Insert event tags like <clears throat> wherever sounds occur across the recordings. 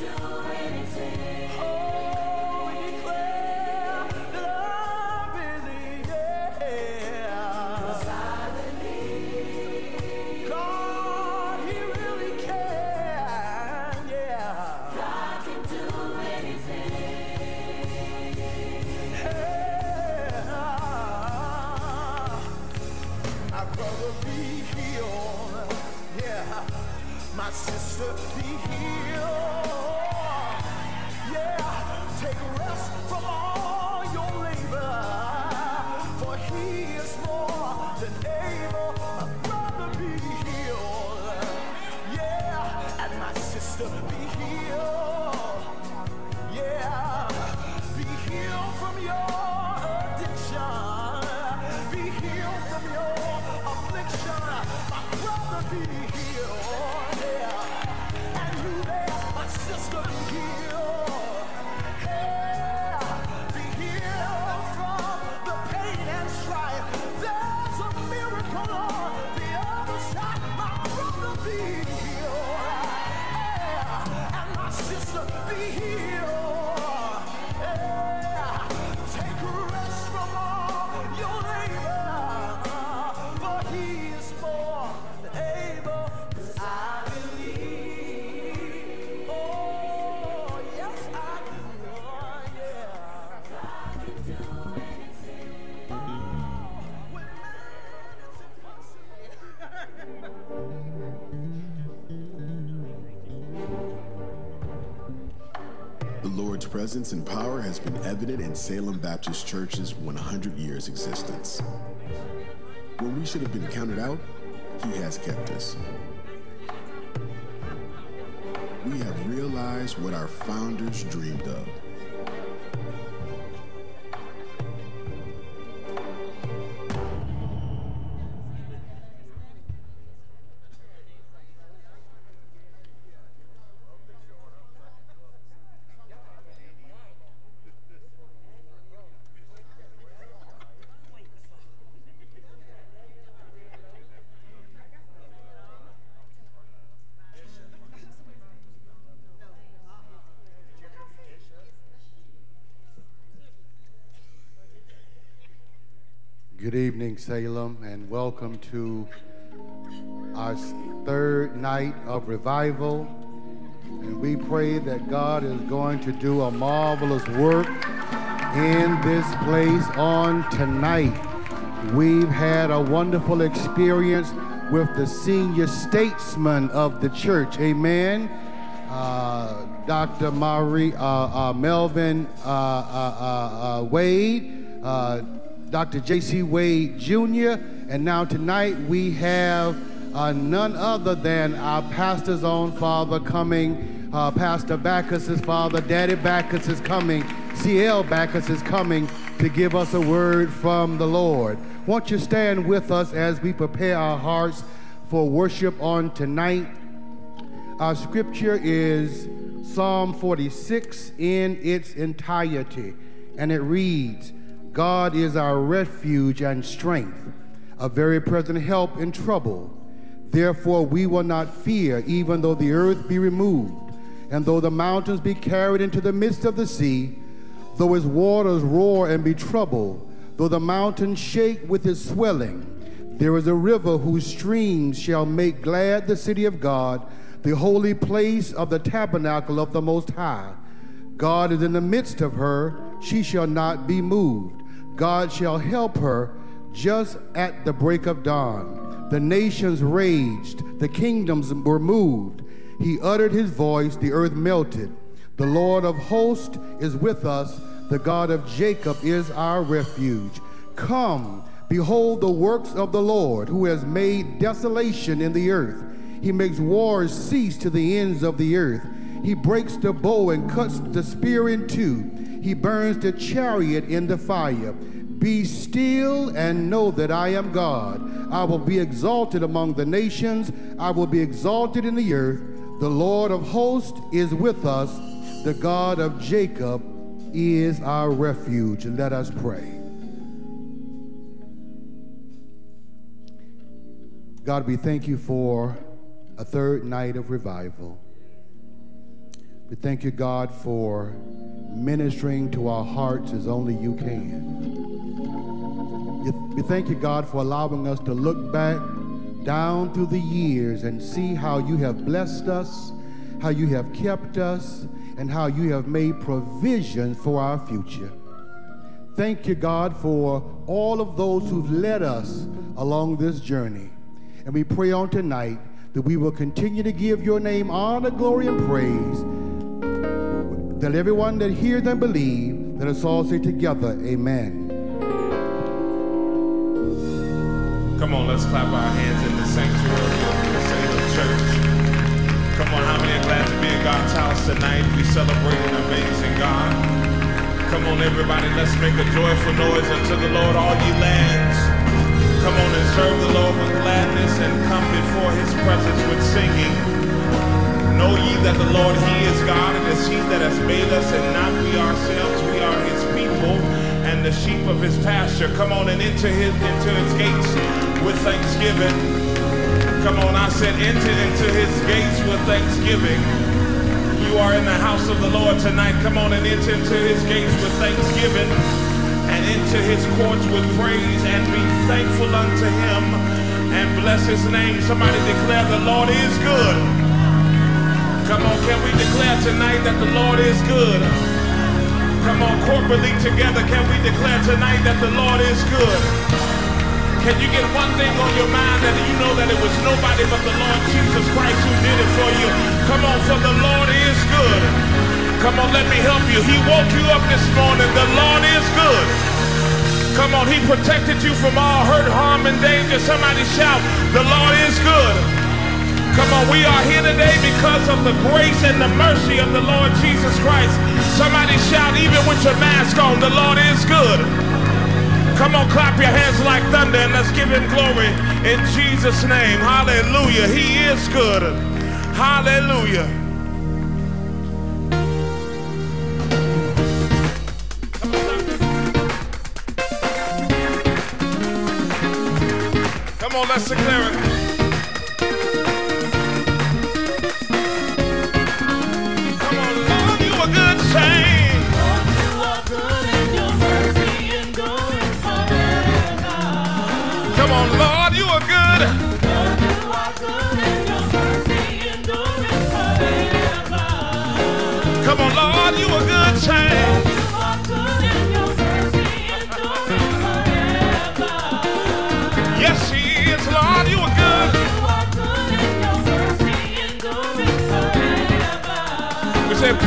do presence and power has been evident in Salem Baptist Church's 100 years existence. When we should have been counted out, he has kept us. We have realized what our founders dreamed of Salem, and welcome to our third night of revival. And we pray that God is going to do a marvelous work in this place on tonight. We've had a wonderful experience with the senior statesman of the church. Amen. Uh, Dr. Marie, uh, uh, Melvin uh, uh, uh, Wade. Dr. J.C. Wade Jr. And now tonight we have uh, none other than our pastor's own father coming. Uh, Pastor Bacchus's father, Daddy Bacchus is coming. C.L. Bacchus is coming to give us a word from the Lord. Won't you stand with us as we prepare our hearts for worship on tonight? Our scripture is Psalm 46 in its entirety, and it reads, God is our refuge and strength, a very present help in trouble. Therefore, we will not fear, even though the earth be removed, and though the mountains be carried into the midst of the sea, though its waters roar and be troubled, though the mountains shake with its swelling. There is a river whose streams shall make glad the city of God, the holy place of the tabernacle of the Most High. God is in the midst of her, she shall not be moved. God shall help her just at the break of dawn. The nations raged, the kingdoms were moved. He uttered his voice, the earth melted. The Lord of hosts is with us, the God of Jacob is our refuge. Come, behold the works of the Lord, who has made desolation in the earth. He makes wars cease to the ends of the earth. He breaks the bow and cuts the spear in two. He burns the chariot in the fire. Be still and know that I am God. I will be exalted among the nations. I will be exalted in the earth. The Lord of hosts is with us. The God of Jacob is our refuge. Let us pray. God, we thank you for a third night of revival. We thank you, God, for ministering to our hearts as only you can. We thank you, God, for allowing us to look back down through the years and see how you have blessed us, how you have kept us, and how you have made provision for our future. Thank you, God, for all of those who've led us along this journey. And we pray on tonight that we will continue to give your name honor, glory, and praise. That everyone that hears and believe, let us all say together, Amen. Come on, let's clap our hands in the sanctuary of the Salem Church. Come on, how many are glad to be in God's house tonight? We celebrate an amazing God. Come on, everybody, let's make a joyful noise unto the Lord, all ye lands. Come on and serve the Lord with gladness and come before his presence with singing. Know ye that the Lord, he is God, and it's he that has made us, and not we ourselves. We are his people and the sheep of his pasture. Come on and enter his, into his gates with thanksgiving. Come on, I said enter into his gates with thanksgiving. You are in the house of the Lord tonight. Come on and enter into his gates with thanksgiving and into his courts with praise and be thankful unto him and bless his name. Somebody declare the Lord is good. Come on, can we declare tonight that the Lord is good? Come on, corporately together, can we declare tonight that the Lord is good? Can you get one thing on your mind that you know that it was nobody but the Lord Jesus Christ who did it for you? Come on, for the Lord is good. Come on, let me help you. He woke you up this morning. The Lord is good. Come on, he protected you from all hurt, harm, and danger. Somebody shout, the Lord is good. Come on, we are here today because of the grace and the mercy of the Lord Jesus Christ. Somebody shout, even with your mask on, the Lord is good. Come on, clap your hands like thunder and let's give him glory in Jesus' name. Hallelujah. He is good. Hallelujah.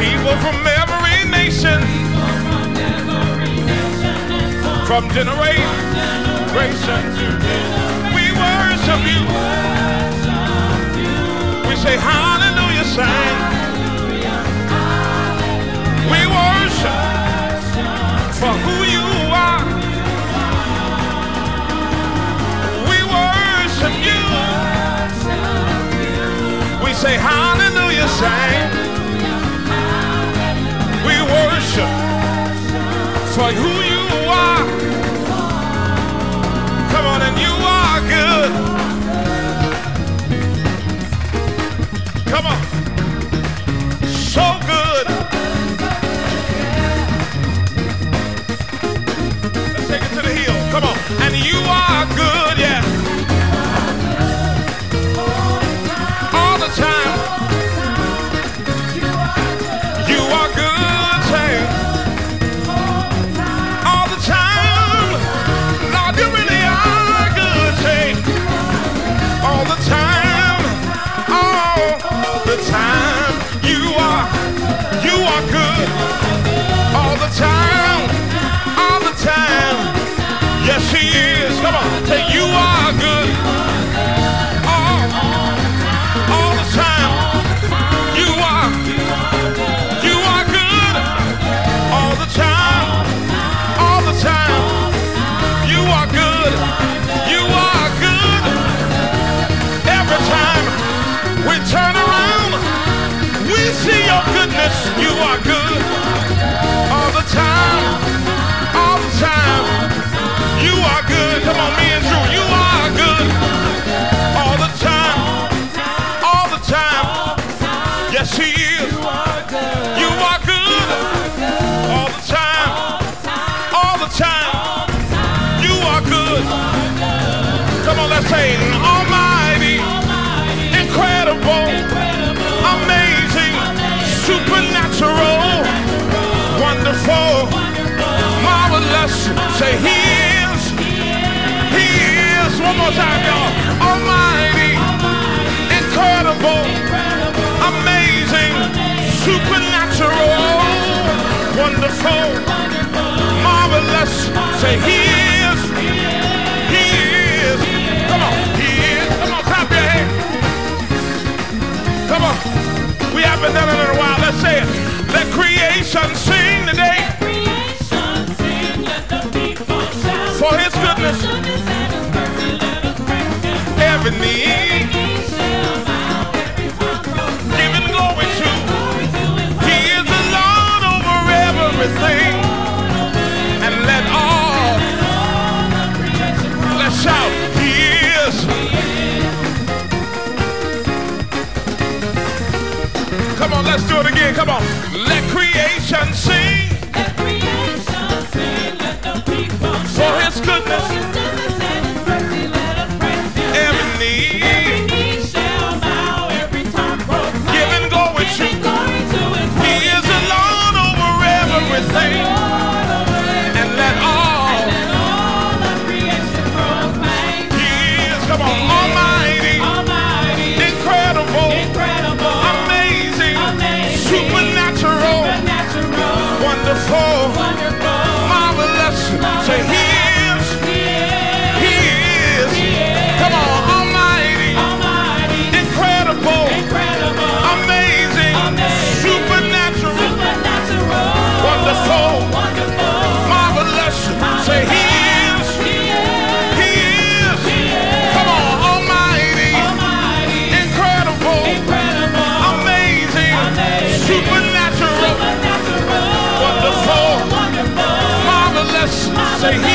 People from every nation, from generation, to we worship you. We say hallelujah, saint. We worship for who you are. We worship you. We say hallelujah, saint. For who you are. Come on, and you are good. Come on. So good. Let's take it to the hill. Come on. And you are good, Say he is. He is. One more time, y'all. Almighty, incredible, amazing, supernatural, wonderful, marvelous. Say he is. He is. Come on. He is. Come on. Clap your hands. Come on. We haven't done it in a while. Let's say it. Let creation sing. He is the Lord over everything. And let all. Shout. He is. Come on, let's do it again. Come on. Say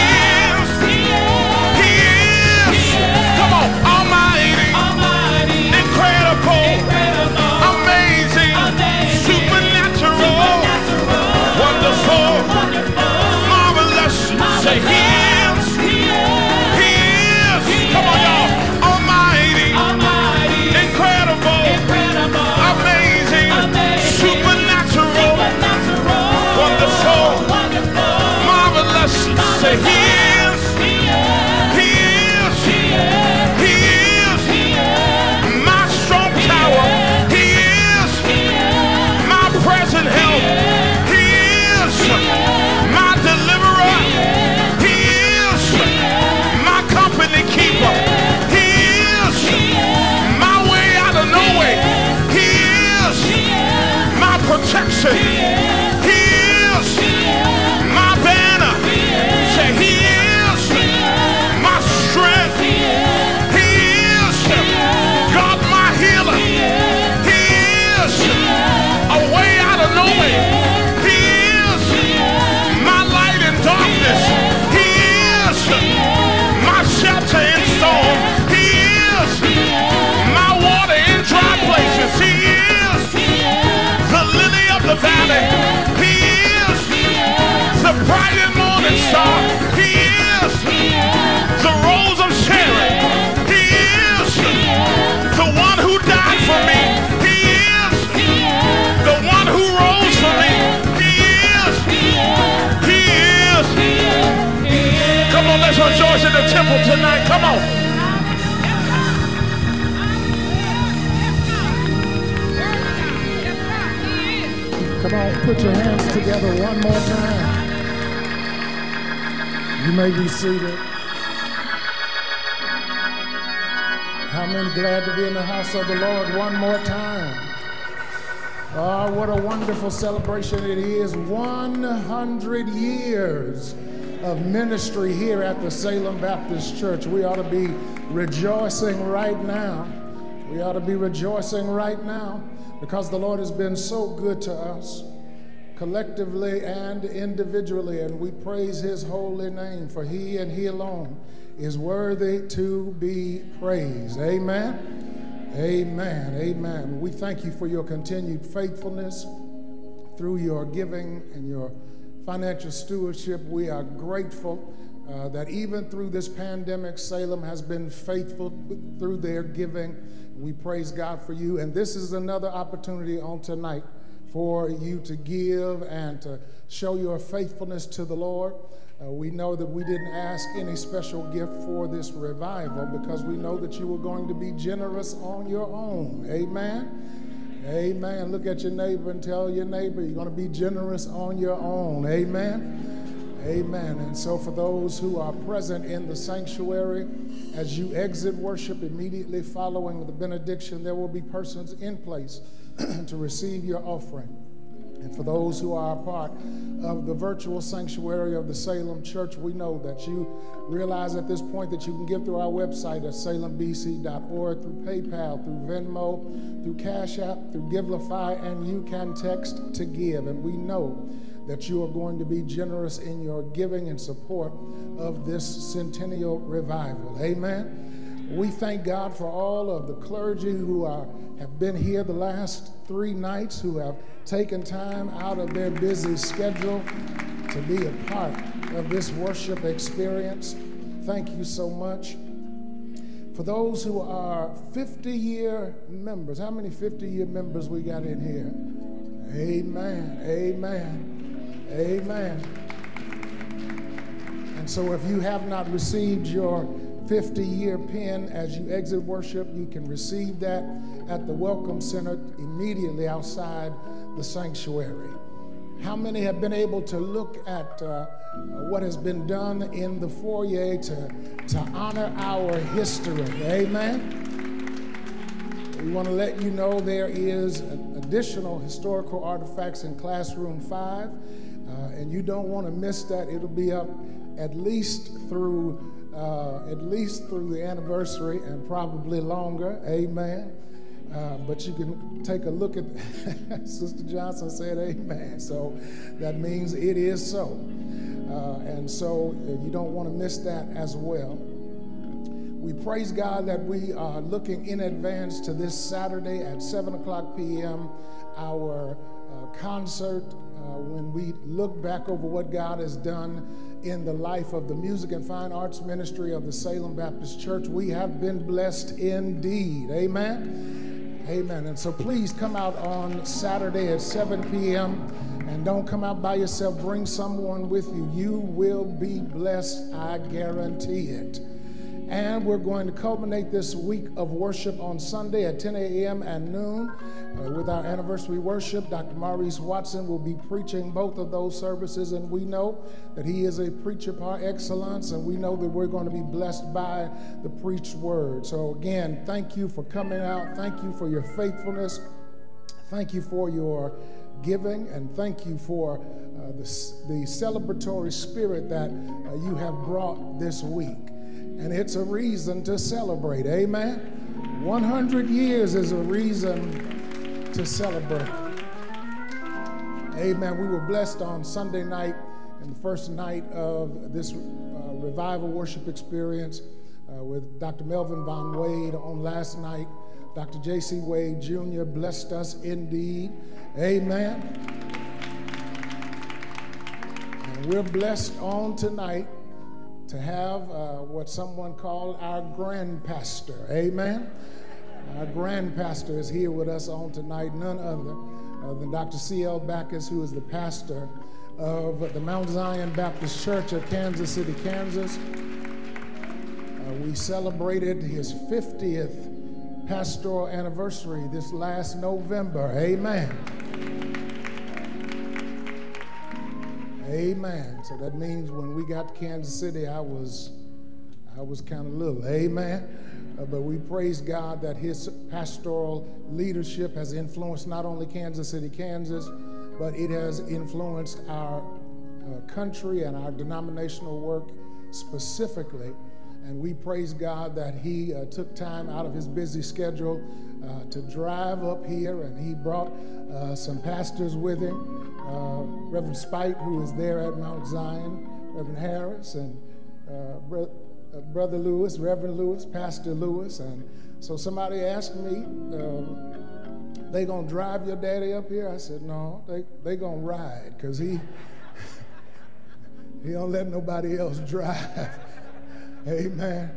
bright morning star. He is the rose of Sharon. He is the one who died for me. He is the one who rose for me. He is. He is. Come on, let's rejoice in the temple tonight. Come on. Come on, put your hands together one more time. You may be seated. How many glad to be in the house of the Lord one more time? Oh, what a wonderful celebration it is. 100 years of ministry here at the Salem Baptist Church. We ought to be rejoicing right now. We ought to be rejoicing right now because the Lord has been so good to us collectively and individually, and we praise his holy name, for he and he alone is worthy to be praised. Amen. Amen. Amen. We thank you for your continued faithfulness through your giving and your financial stewardship. We are grateful uh, that even through this pandemic, Salem has been faithful through their giving. We praise God for you. And this is another opportunity on tonight for you to give and to show your faithfulness to the Lord. Uh, we know that we didn't ask any special gift for this revival because we know that you were going to be generous on your own. Amen. Amen. Look at your neighbor and tell your neighbor you're going to be generous on your own. Amen. Amen. And so, for those who are present in the sanctuary, as you exit worship immediately following the benediction, there will be persons in place to receive your offering. And for those who are a part of the virtual sanctuary of the Salem Church, we know that you realize at this point that you can give through our website at salembc.org, through PayPal, through Venmo, through Cash App, through Givelify, and you can text to give. And we know that you are going to be generous in your giving and support of this centennial revival. Amen. We thank God for all of the clergy who are, have been here the last three nights, who have taken time out of their busy schedule to be a part of this worship experience. Thank you so much. For those who are 50 year members, how many 50 year members we got in here? Amen. Amen. Amen. And so if you have not received your 50 year pin as you exit worship, you can receive that at the Welcome Center immediately outside the sanctuary. How many have been able to look at uh, what has been done in the foyer to, to honor our history? Amen. We want to let you know there is additional historical artifacts in classroom five, uh, and you don't want to miss that. It'll be up at least through uh, at least through the anniversary and probably longer. Amen. Uh, but you can take a look at <laughs> Sister Johnson said amen. So that means it is so. Uh, and so uh, you don't want to miss that as well. We praise God that we are looking in advance to this Saturday at 7 o'clock p.m., our uh, concert when we look back over what God has done in the life of the music and fine arts ministry of the Salem Baptist Church. We have been blessed indeed. Amen. Amen. And so please come out on Saturday at 7 p.m. and don't come out by yourself. Bring someone with you. You will be blessed, I guarantee it. And we're going to culminate this week of worship on Sunday at 10 a.m. and noon uh, with our anniversary worship. Dr. Maurice Watson will be preaching both of those services, and we know that he is a preacher par excellence, and we know that we're going to be blessed by the preached word. So, again, thank you for coming out. Thank you for your faithfulness. Thank you for your giving, and thank you for uh, the, the celebratory spirit that uh, you have brought this week and it's a reason to celebrate. Amen. 100 years is a reason to celebrate. Amen. We were blessed on Sunday night and the first night of this uh, revival worship experience uh, with Dr. Melvin Von Wade on last night. Dr. J.C. Wade Jr. blessed us indeed. Amen. And we're blessed on tonight to have uh, what someone called our grand pastor. Amen. Our grand pastor is here with us on tonight, none other than Dr. C.L. Bacchus, who is the pastor of the Mount Zion Baptist Church of Kansas City, Kansas. Uh, we celebrated his 50th pastoral anniversary this last November. Amen. Amen. So that means when we got to Kansas City, I was, I was kind of little. Amen. Uh, but we praise God that His pastoral leadership has influenced not only Kansas City, Kansas, but it has influenced our uh, country and our denominational work specifically. And we praise God that He uh, took time out of His busy schedule uh, to drive up here, and He brought uh, some pastors with Him uh, Reverend Spite, who is there at Mount Zion, Reverend Harris, and uh, Bro- uh, Brother Lewis, Reverend Lewis, Pastor Lewis. And so somebody asked me, they gonna drive your daddy up here? I said, no, they, they gonna ride, because he, <laughs> he don't let nobody else <laughs> drive. Amen.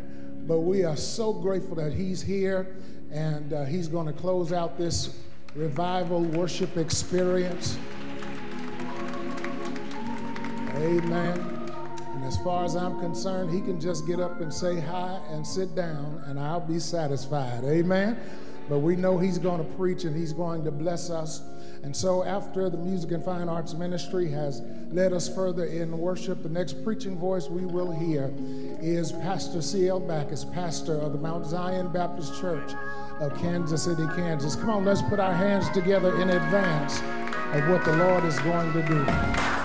But we are so grateful that he's here, and uh, he's gonna close out this revival worship experience. Amen. And as far as I'm concerned, he can just get up and say hi and sit down, and I'll be satisfied. Amen. but we know he's going to preach and he's going to bless us. And so, after the Music and Fine Arts Ministry has led us further in worship, the next preaching voice we will hear is Pastor C.L. Bacchus, pastor of the Mount Zion Baptist Church of Kansas City, Kansas. Come on, let's put our hands together in advance of what the Lord is going to do.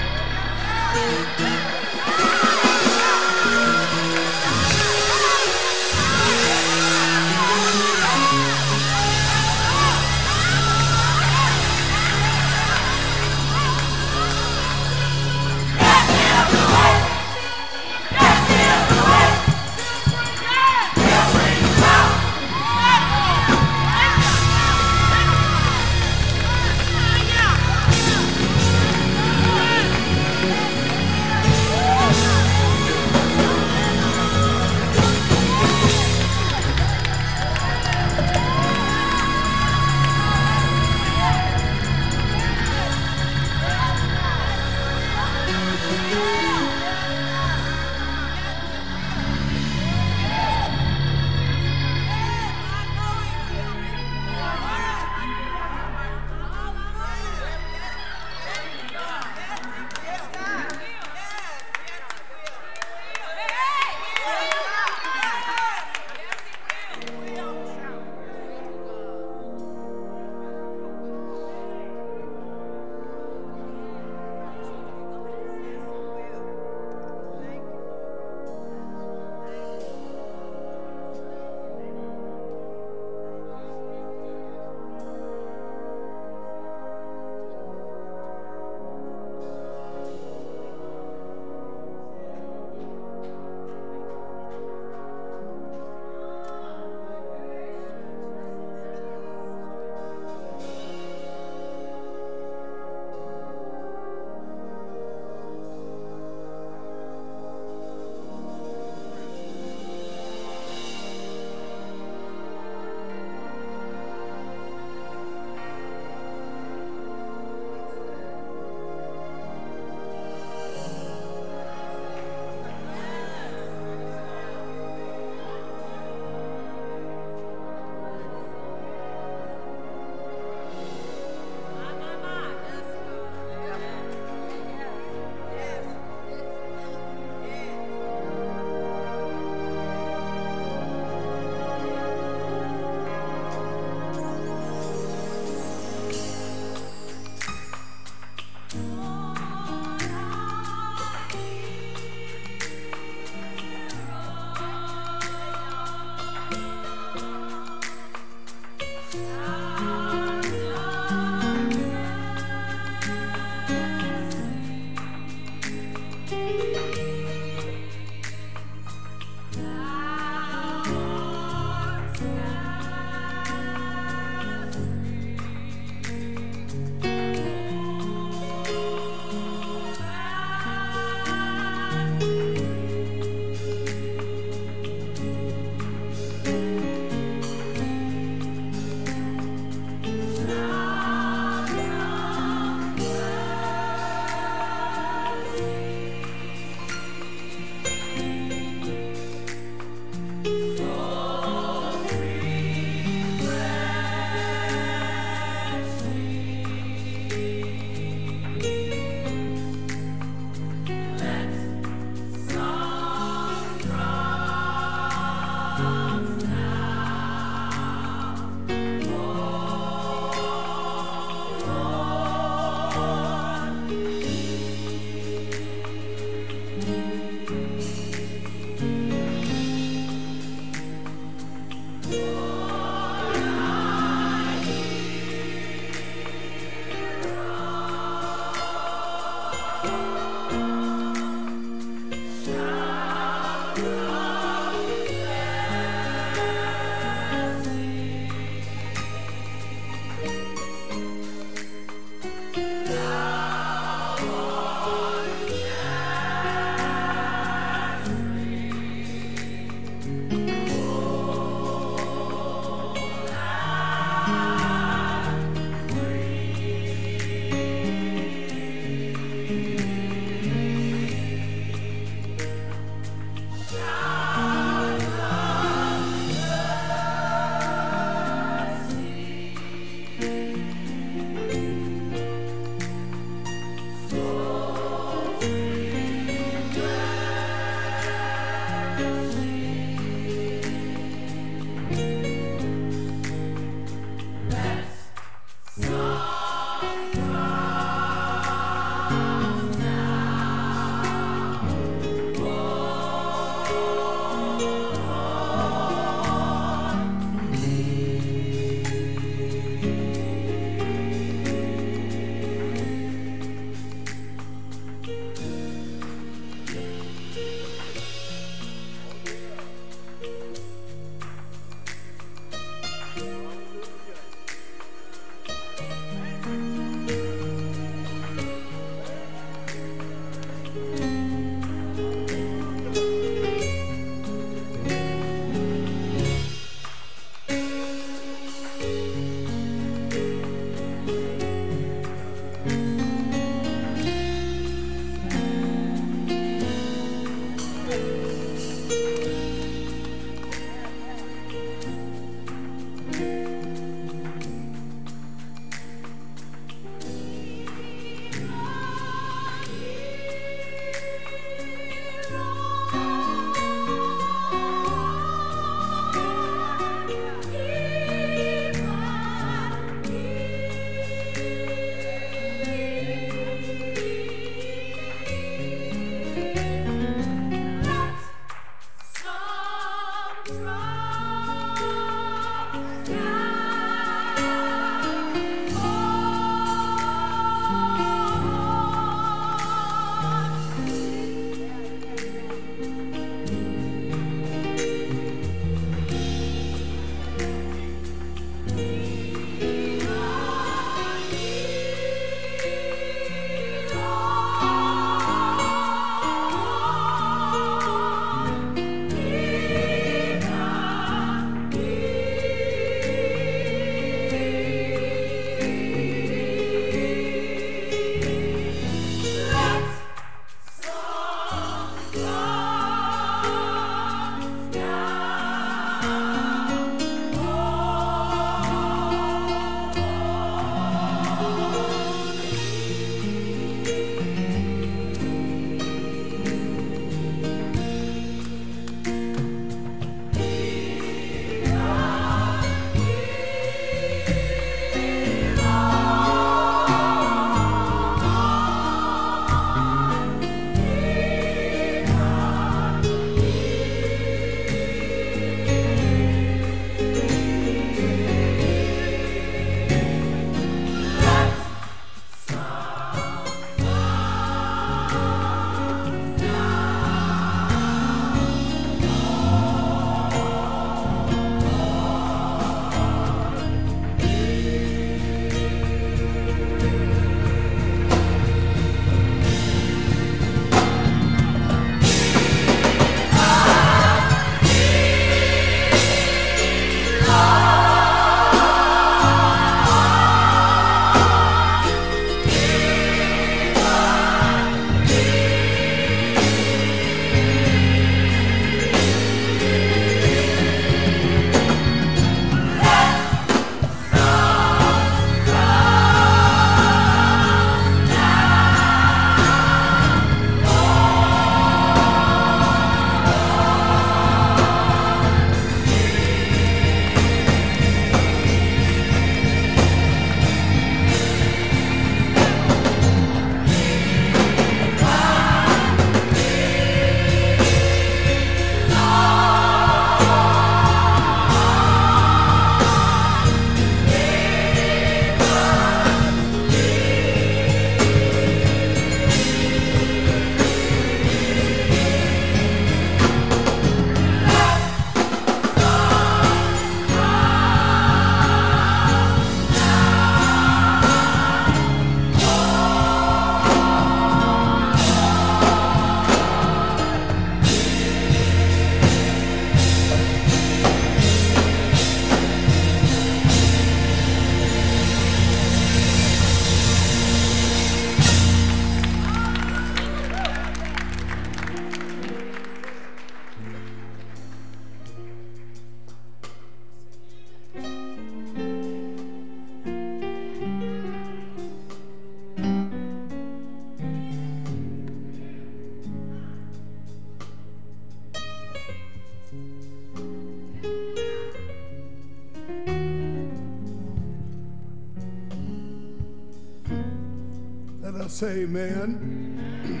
Say amen.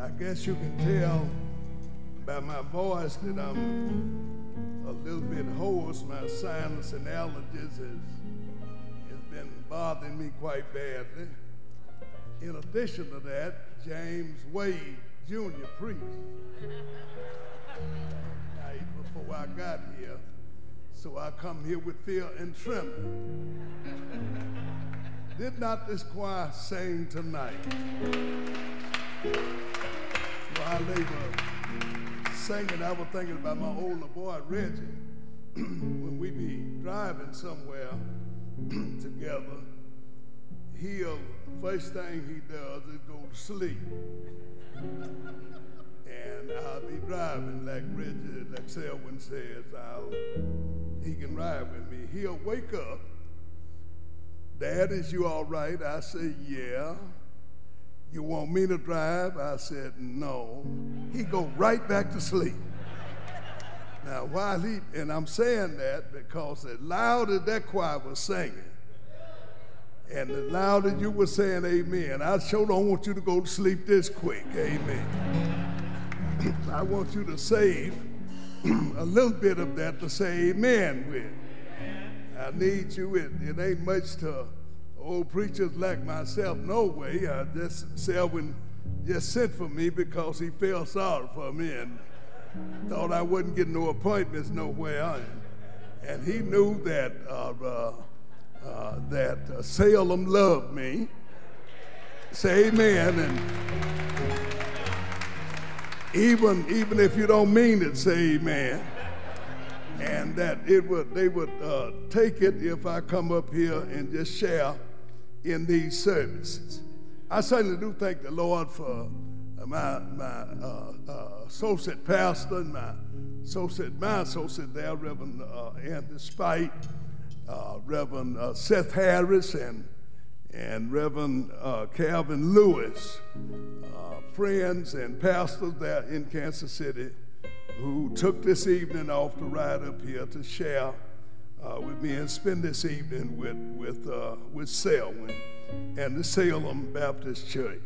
I guess you can tell by my voice that I'm a little bit hoarse. My sinus and allergies has, has been bothering me quite badly. In addition to that, James Wade Jr. preached night before I got here. So I come here with fear and trembling. Did not this choir sing tonight? While they were singing, I was thinking about my older boy, Reggie. <clears throat> when we be driving somewhere <clears throat> together, he'll, first thing he does is go to sleep. And I'll be driving like Reggie, like Selwyn says, I'll, he can ride with me. He'll wake up. Dad, is you all right? I said, yeah. You want me to drive? I said, no. He go right back to sleep. Now, while he, and I'm saying that because as loud as that choir was singing, and as loud as you were saying amen, I sure don't want you to go to sleep this quick, amen. <clears throat> I want you to save <clears throat> a little bit of that to say amen with. I need you, it, it ain't much to old preachers like myself, no way. I just, Selwyn just sent for me because he felt sorry for me and thought I wouldn't get no appointments nowhere. And, and he knew that, uh, uh, uh, that uh, Salem loved me. Say amen. And even, even if you don't mean it, say amen. And that it would, they would uh, take it if I come up here and just share in these services. I certainly do thank the Lord for my, my uh, uh, associate pastor and my associate, my associate there, Reverend uh, Andy Spite, uh, Reverend uh, Seth Harris, and, and Reverend uh, Calvin Lewis, friends and pastors there in Kansas City who took this evening off to ride up here to share uh, with me and spend this evening with, with, uh, with Selwyn and the Salem Baptist Church.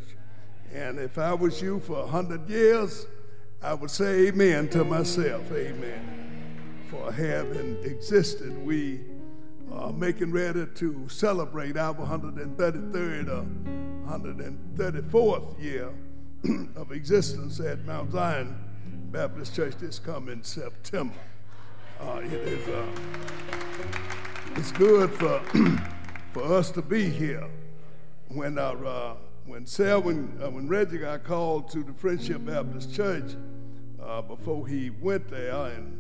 And if I was you for a hundred years, I would say amen to myself, amen, for having existed. We are making ready to celebrate our 133rd or 134th year <clears throat> of existence at Mount Zion Baptist Church this coming September. Uh, it is uh, it's good for <clears throat> for us to be here when our uh, when Selwyn, uh, when Reggie got called to the Friendship Baptist Church uh, before he went there, and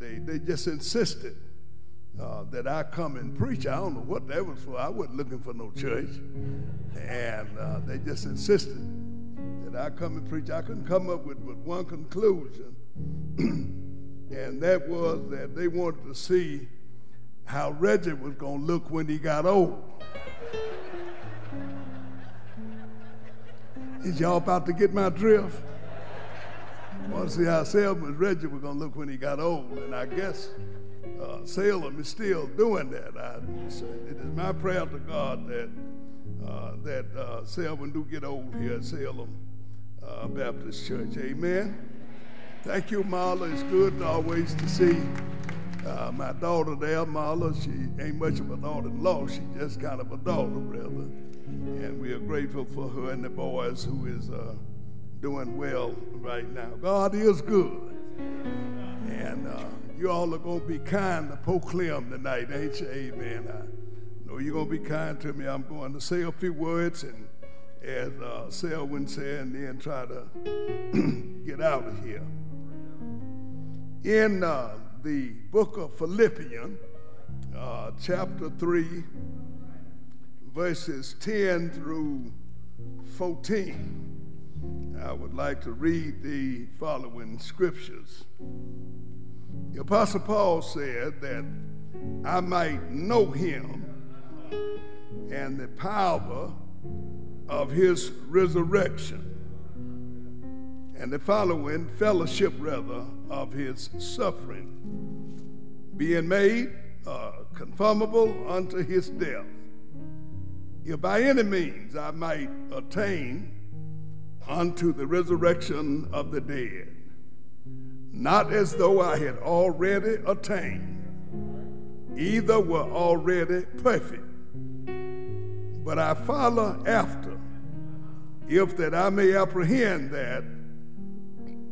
they, they just insisted uh, that I come and preach. I don't know what that was for. I wasn't looking for no church. And uh, they just insisted I come and preach. I couldn't come up with but one conclusion, <clears throat> and that was that they wanted to see how Reggie was going to look when he got old. Is y'all about to get my drift? I want to see how Salem and Reggie were going to look when he got old. And I guess uh, Salem is still doing that. I, it is my prayer to God that, uh, that uh, Salem do get old here at Salem uh, Baptist Church. Amen. Thank you, Marla. It's good always to see uh, my daughter there, Marla. She ain't much of a daughter-in-law. She's just kind of a daughter, brother. And we are grateful for her and the boys who is uh, doing well right now. God is good. And uh, you all are going to be kind to proclaim tonight, ain't you? Amen. I know you're going to be kind to me. I'm going to say a few words and as uh, Selwyn said, and then try to <clears throat> get out of here. In uh, the book of Philippians, uh, chapter 3, verses 10 through 14. I would like to read the following scriptures. The Apostle Paul said that I might know him and the power of his resurrection and the following fellowship rather of his suffering being made uh, conformable unto his death. If by any means I might attain unto the resurrection of the dead, not as though I had already attained, either were already perfect, but I follow after, if that I may apprehend that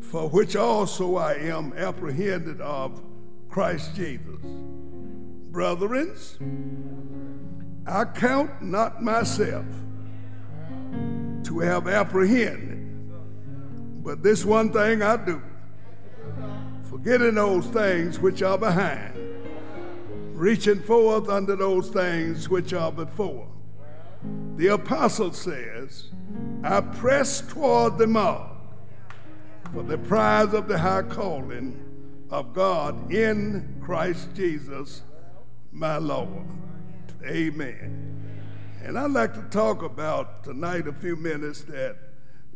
for which also I am apprehended of Christ Jesus. Brethren, I count not myself to have apprehended, but this one thing I do, forgetting those things which are behind, reaching forth unto those things which are before. The apostle says, I press toward the mark for the prize of the high calling of God in Christ Jesus, my Lord. Amen. And I'd like to talk about tonight a few minutes that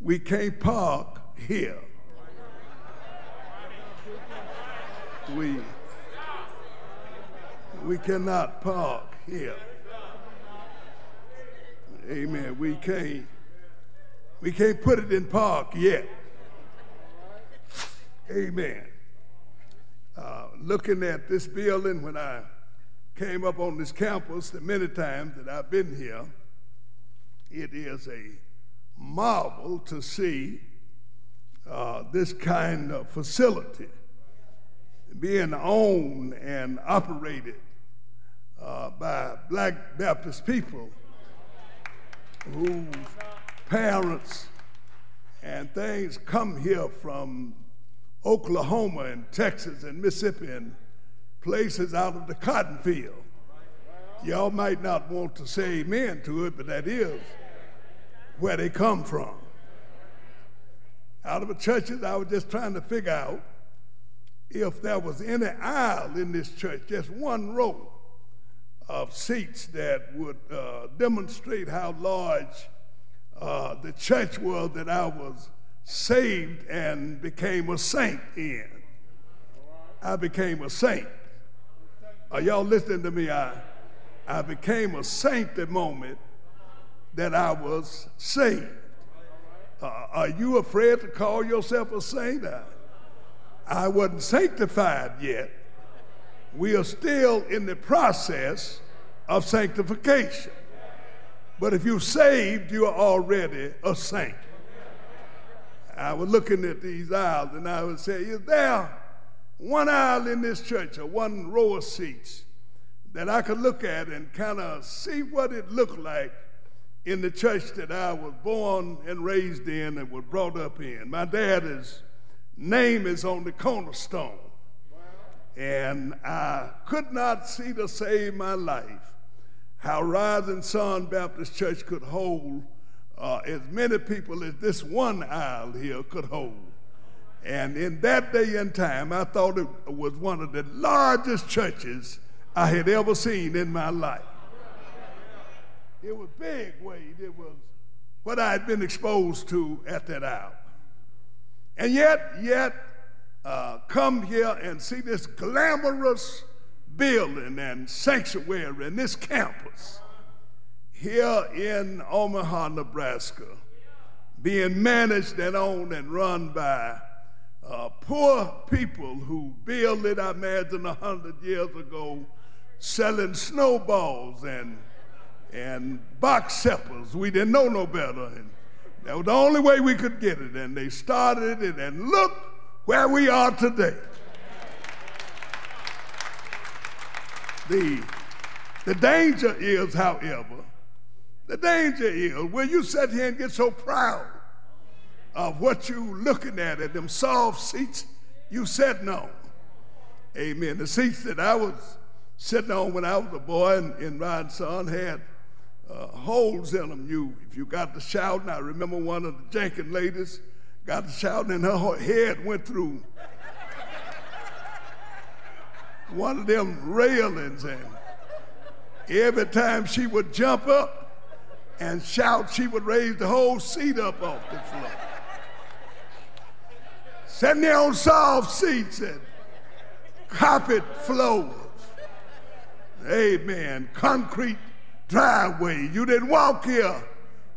we can't park here. We, we cannot park here. Amen. We can't we can't put it in park yet. Amen. Uh, looking at this building when I came up on this campus, the many times that I've been here, it is a marvel to see uh, this kind of facility being owned and operated uh, by black Baptist people whose parents and things come here from Oklahoma and Texas and Mississippi and places out of the cotton field. Y'all might not want to say amen to it, but that is where they come from. Out of the churches, I was just trying to figure out if there was any aisle in this church, just one row of seats that would uh, demonstrate how large uh, the church world that I was saved and became a saint in. I became a saint. Are y'all listening to me? I, I became a saint the moment that I was saved. Uh, are you afraid to call yourself a saint? I, I wasn't sanctified yet. We are still in the process of sanctification. But if you're saved, you are already a saint. I was looking at these aisles and I would say, Is there one aisle in this church or one row of seats that I could look at and kind of see what it looked like in the church that I was born and raised in and was brought up in? My dad's name is on the cornerstone. And I could not see to save my life how Rising Sun Baptist Church could hold uh, as many people as this one aisle here could hold. And in that day and time, I thought it was one of the largest churches I had ever seen in my life. It was big, Wade. It was what I had been exposed to at that hour. And yet, yet, uh, come here and see this glamorous building and sanctuary and this campus here in Omaha, Nebraska, being managed and owned and run by uh, poor people who built it, I imagine, a hundred years ago, selling snowballs and and box suppers. We didn't know no better, and that was the only way we could get it. And they started it, and look where we are today. The, the danger is, however, the danger is when you sit here and get so proud of what you're looking at and them soft seats you sitting on. Amen. The seats that I was sitting on when I was a boy and, and my son had uh, holes in them. You, if you got the shouting, I remember one of the Jenkins ladies got the shouting and her head went through one of them railings, and every time she would jump up and shout, she would raise the whole seat up off the floor. Sitting there on soft seats and carpet floors. Amen. Concrete driveway. You didn't walk here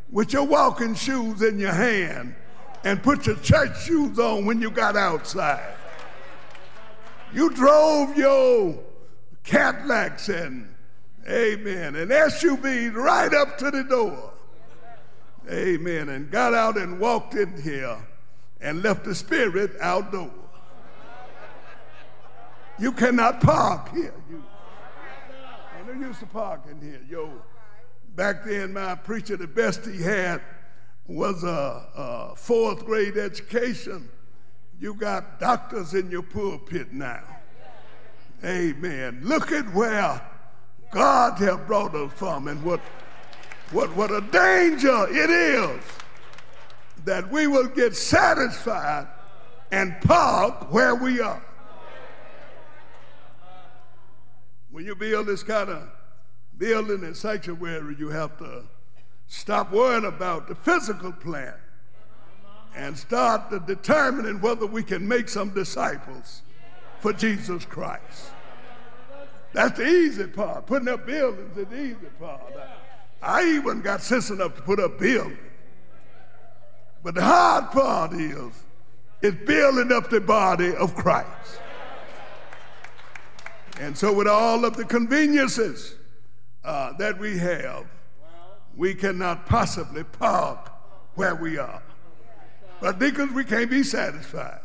with your walking shoes in your hand and put your church shoes on when you got outside. You drove your Cadillacs and, amen, and SUVs right up to the door. Amen. And got out and walked in here and left the spirit outdoors. You cannot park here. You, I know used to park in here. Yo, back then, my preacher, the best he had was a, a fourth grade education You got doctors in your pulpit now. Amen. Look at where God has brought us from and what, what, what a danger it is that we will get satisfied and park where we are. When you build this kind of building and sanctuary, you have to stop worrying about the physical plant and start determining whether we can make some disciples for Jesus Christ. That's the easy part. Putting up buildings is the easy part. I even got sense enough to put up buildings. But the hard part is, is building up the body of Christ. And so, with all of the conveniences uh, that we have, we cannot possibly park where we are. But because we can't be satisfied.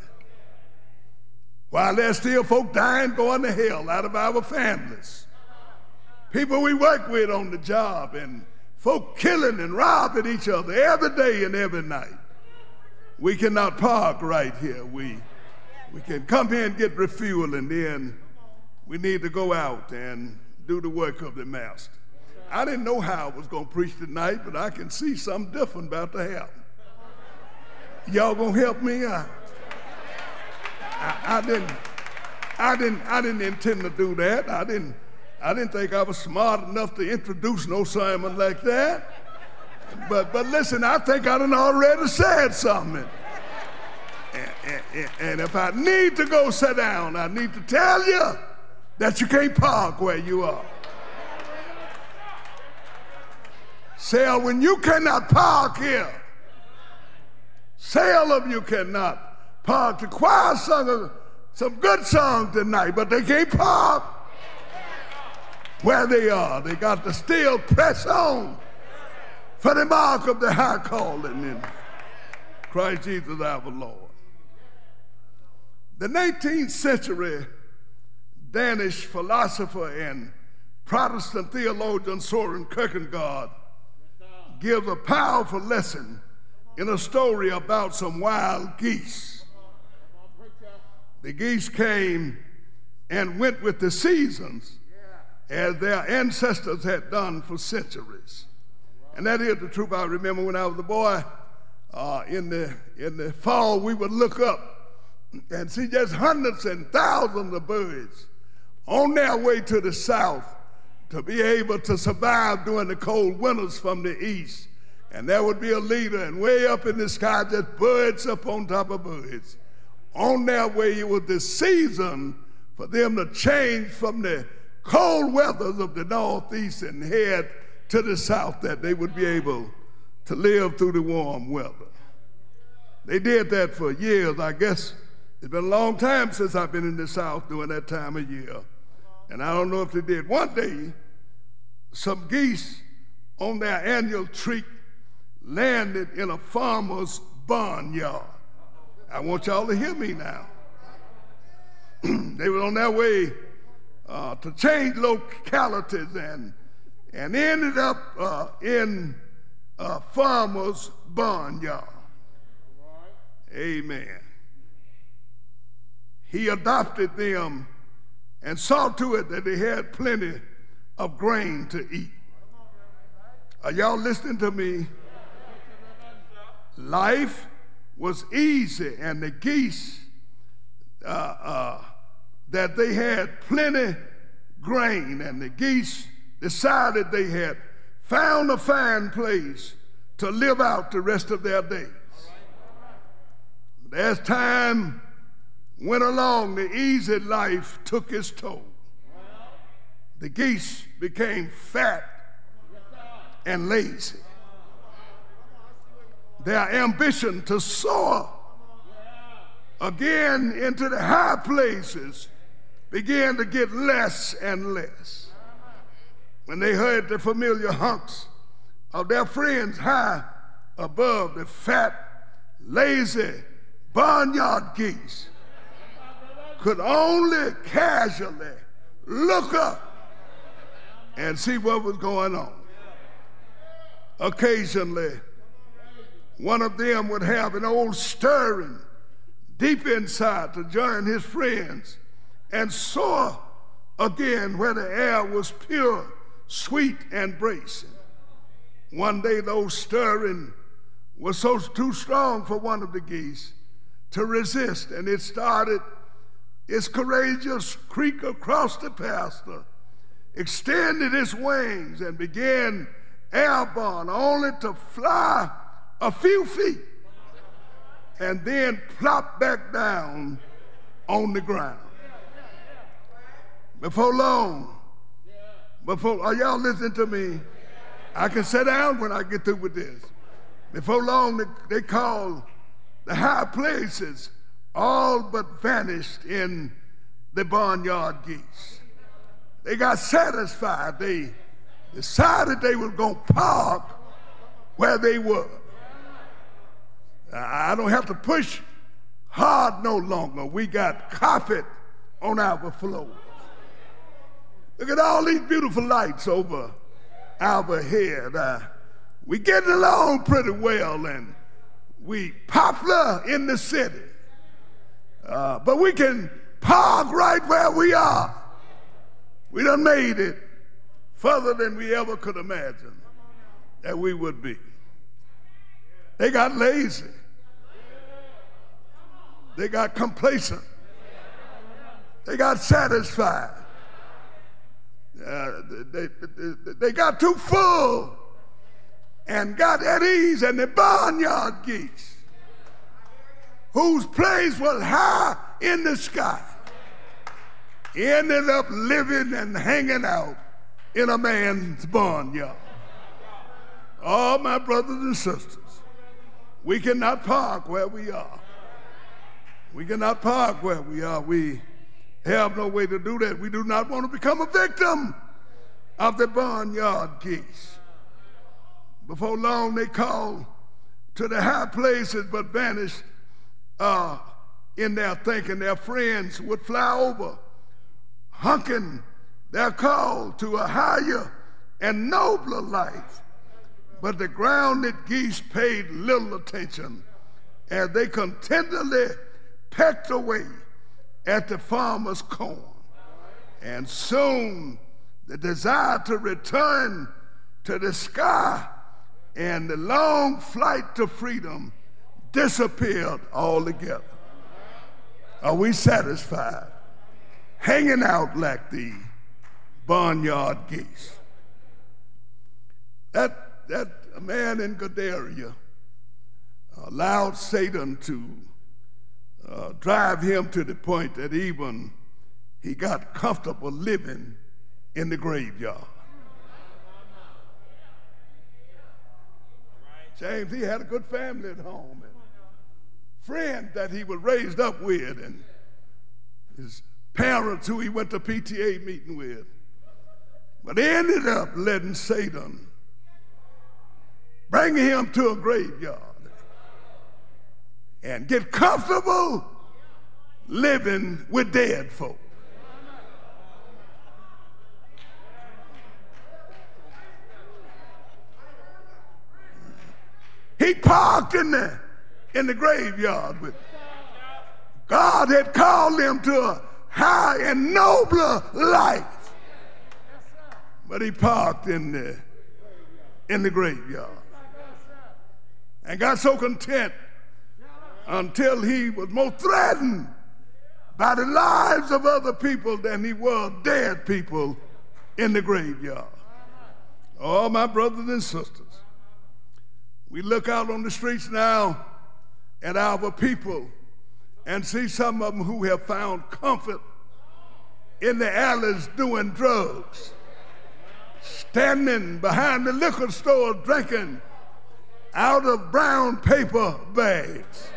While there's still folk dying, going to hell out of our families. People we work with on the job, and folk killing and robbing each other every day and every night. We cannot park right here. We, we can come here and get refuel, and then we need to go out and do the work of the Master. I didn't know how I was going to preach tonight, but I can see something different about to happen. Y'all gonna help me out? I, I, didn't, I didn't, I didn't intend to do that. I didn't, I didn't think I was smart enough to introduce no sermon like that. But, but listen, I think I done already said something. And, and, and if I need to go sit down, I need to tell you that you can't park where you are. Say, when you cannot park here, of you cannot park. The choir sung some good songs tonight, but they can't pop where they are. They got to still press on for the mark of the high calling in Christ Jesus our Lord. The 19th century Danish philosopher and Protestant theologian Soren Kierkegaard gives a powerful lesson in a story about some wild geese. The geese came and went with the seasons as their ancestors had done for centuries. And that is the truth. I remember when I was a boy, uh, in, the, in the fall, we would look up and see just hundreds and thousands of birds on their way to the south to be able to survive during the cold winters from the east. And there would be a leader, and way up in the sky, just birds up on top of birds. On their way, it was the season for them to change from the cold weathers of the northeast and head to the south, that they would be able to live through the warm weather. They did that for years. I guess it's been a long time since I've been in the south during that time of year. And I don't know if they did. One day, some geese on their annual trip landed in a farmer's barnyard. I want y'all to hear me now. <clears throat> they were on their way uh, to change localities and, and ended up uh, in a farmer's barnyard. Amen. He adopted them and saw to it that they had plenty of grain to eat. Are y'all listening to me? Life was easy, and the geese, uh, uh, that they had plenty grain, and the geese decided they had found a fine place to live out the rest of their days. But as time went along, the easy life took its toll. The geese became fat and lazy. Their ambition to soar again into the high places began to get less and less. When they heard the familiar honks of their friends high above the fat, lazy barnyard geese, could only casually look up and see what was going on. Occasionally, one of them would have an old stirring deep inside to join his friends and soar again where the air was pure, sweet, and bracing. One day, those stirring was so too strong for one of the geese to resist, and it started its courageous creak across the pasture, extended its wings, and began airborne, only to fly a few feet and then plop back down on the ground. Before long, before, are y'all listening to me? I can sit down when I get through with this. Before long, they, they the high places all but vanished in the barnyard geese. They got satisfied. They decided they were going to park where they were. I don't have to push hard no longer. We got carpet on our floor. Look at all these beautiful lights over our head. Uh, we getting along pretty well and we popular in the city. Uh, but we can park right where we are. We done made it further than we ever could imagine that we would be. They got lazy. They got complacent. They got satisfied. Uh, they, they, they got too full and got at ease, and the barnyard geese, whose place was high in the sky, ended up living and hanging out in a man's barnyard. All my brothers and sisters, we cannot park where we are. We cannot park where we are. We have no way to do that. We do not want to become a victim of the barnyard geese. Before long, they called to the high places but vanished uh, in their thinking. Their friends would fly over, hunking their call to a higher and nobler life. But the grounded geese paid little attention as they continually pecked away at the farmer's corn. And soon the desire to return to the sky and the long flight to freedom disappeared altogether. Are we satisfied? Hanging out like the barnyard geese. That, that man in Gadara allowed Satan to uh, drive him to the point that even he got comfortable living in the graveyard. James, he had a good family at home and friends that he was raised up with and his parents who he went to PTA meeting with. But he ended up letting Satan bring him to a graveyard and get comfortable living with dead folk. He parked in the, in the graveyard with God had called him to a high and nobler life. But he parked in the, in the graveyard and got so content until he was more threatened by the lives of other people than he was dead people in the graveyard. All my brothers and sisters, we look out on the streets now at our people and see some of them who have found comfort in the alleys doing drugs, standing behind the liquor store drinking out of brown paper bags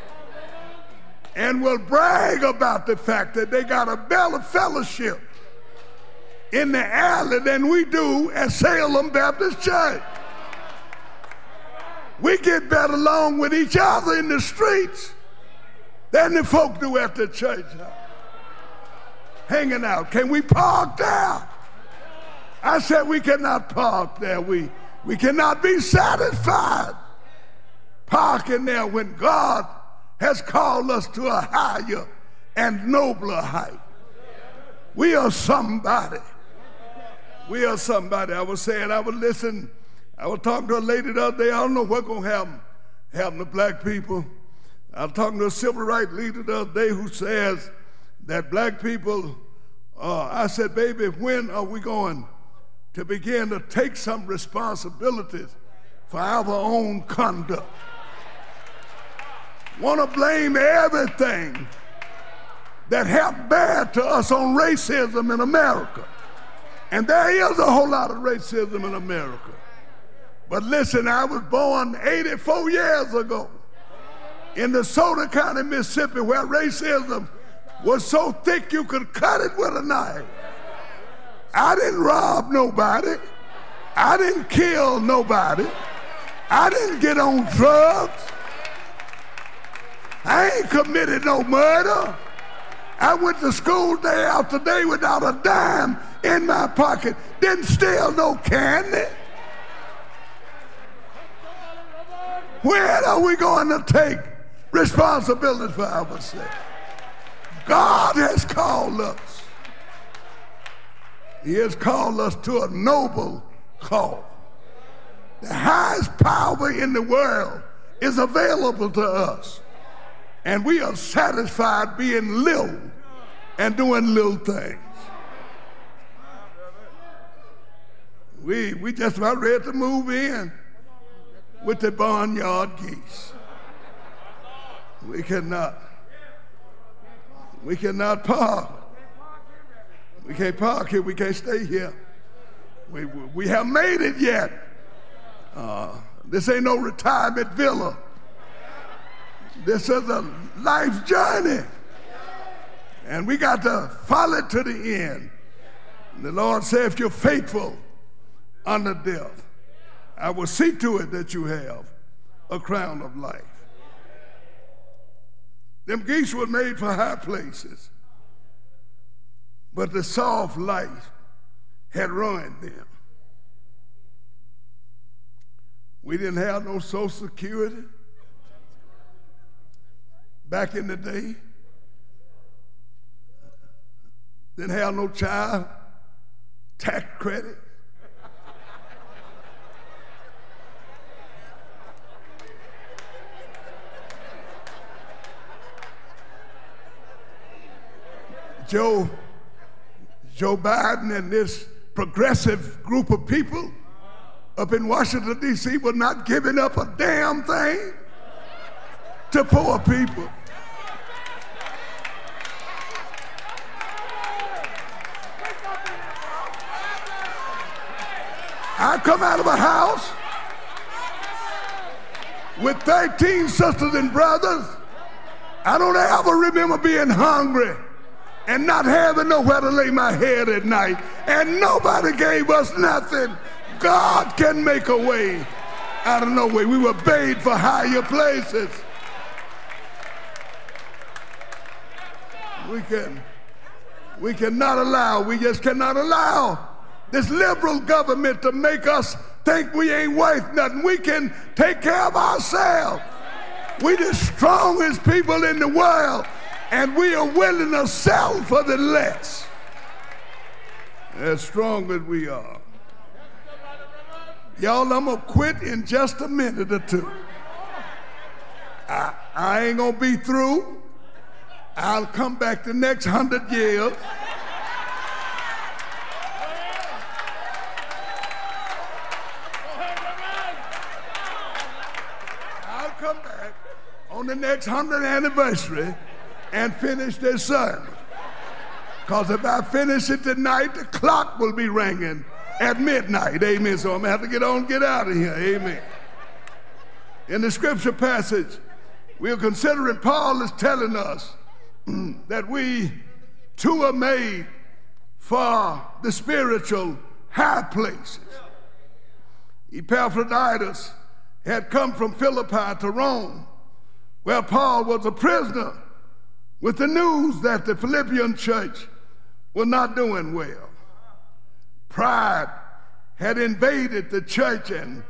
and will brag about the fact that they got a better fellowship in the alley than we do at Salem Baptist Church. We get better along with each other in the streets than the folk do at the church. Hanging out. Can we park there? I said we cannot park there. We, we cannot be satisfied parking there when God has called us to a higher and nobler height. We are somebody. We are somebody. I was saying, I was listening, I was talking to a lady the other day. I don't know what's going to happen, happen to black people. I was talking to a civil rights leader the other day who says that black people, uh, I said, baby, when are we going to begin to take some responsibilities for our own conduct? Want to blame everything that happened bad to us on racism in America. And there is a whole lot of racism in America. But listen, I was born 84 years ago in DeSoto County, Mississippi, where racism was so thick you could cut it with a knife. I didn't rob nobody. I didn't kill nobody. I didn't get on drugs. I ain't committed no murder. I went to school day after day without a dime in my pocket. Didn't steal no candy. When are we going to take responsibility for ourselves? God has called us. He has called us to a noble call. The highest power in the world is available to us. And we are satisfied being little and doing little things. We, we just about ready to move in with the barnyard geese. We cannot. We cannot park. We can't park here. We can't stay here. We, we haven't made it yet. Uh, this ain't no retirement villa. This is a life journey. And we got to follow it to the end. And the Lord said, if you're faithful unto death, I will see to it that you have a crown of life. Them geese were made for high places, but the soft life had ruined them. We didn't have no Social Security back in the day. Didn't have no child tax credit. Joe, Joe Biden and this progressive group of people up in Washington, D.C. were not giving up a damn thing to poor people. I come out of a house with 13 sisters and brothers. I don't ever remember being hungry and not having nowhere to lay my head at night. And nobody gave us nothing. God can make a way out of no way. We were made for higher places. We can we cannot allow, we just cannot allow this liberal government to make us think we ain't worth nothing. We can take care of ourselves. We the strongest people in the world, and we are willing to sell for the less. As strong as we are. Y'all, I'm gonna quit in just a minute or two. I, I ain't gonna be through. I'll come back the next hundred years. Next 100th anniversary and finish this sermon. Because if I finish it tonight, the clock will be ringing at midnight. Amen. So I'm going to have to get on get out of here. Amen. In the scripture passage, we're considering Paul is telling us <clears throat> that we too are made for the spiritual high places. Epaphroditus had come from Philippi to Rome where Paul was a prisoner with the news that the Philippian church was not doing well. Pride had invaded the church, and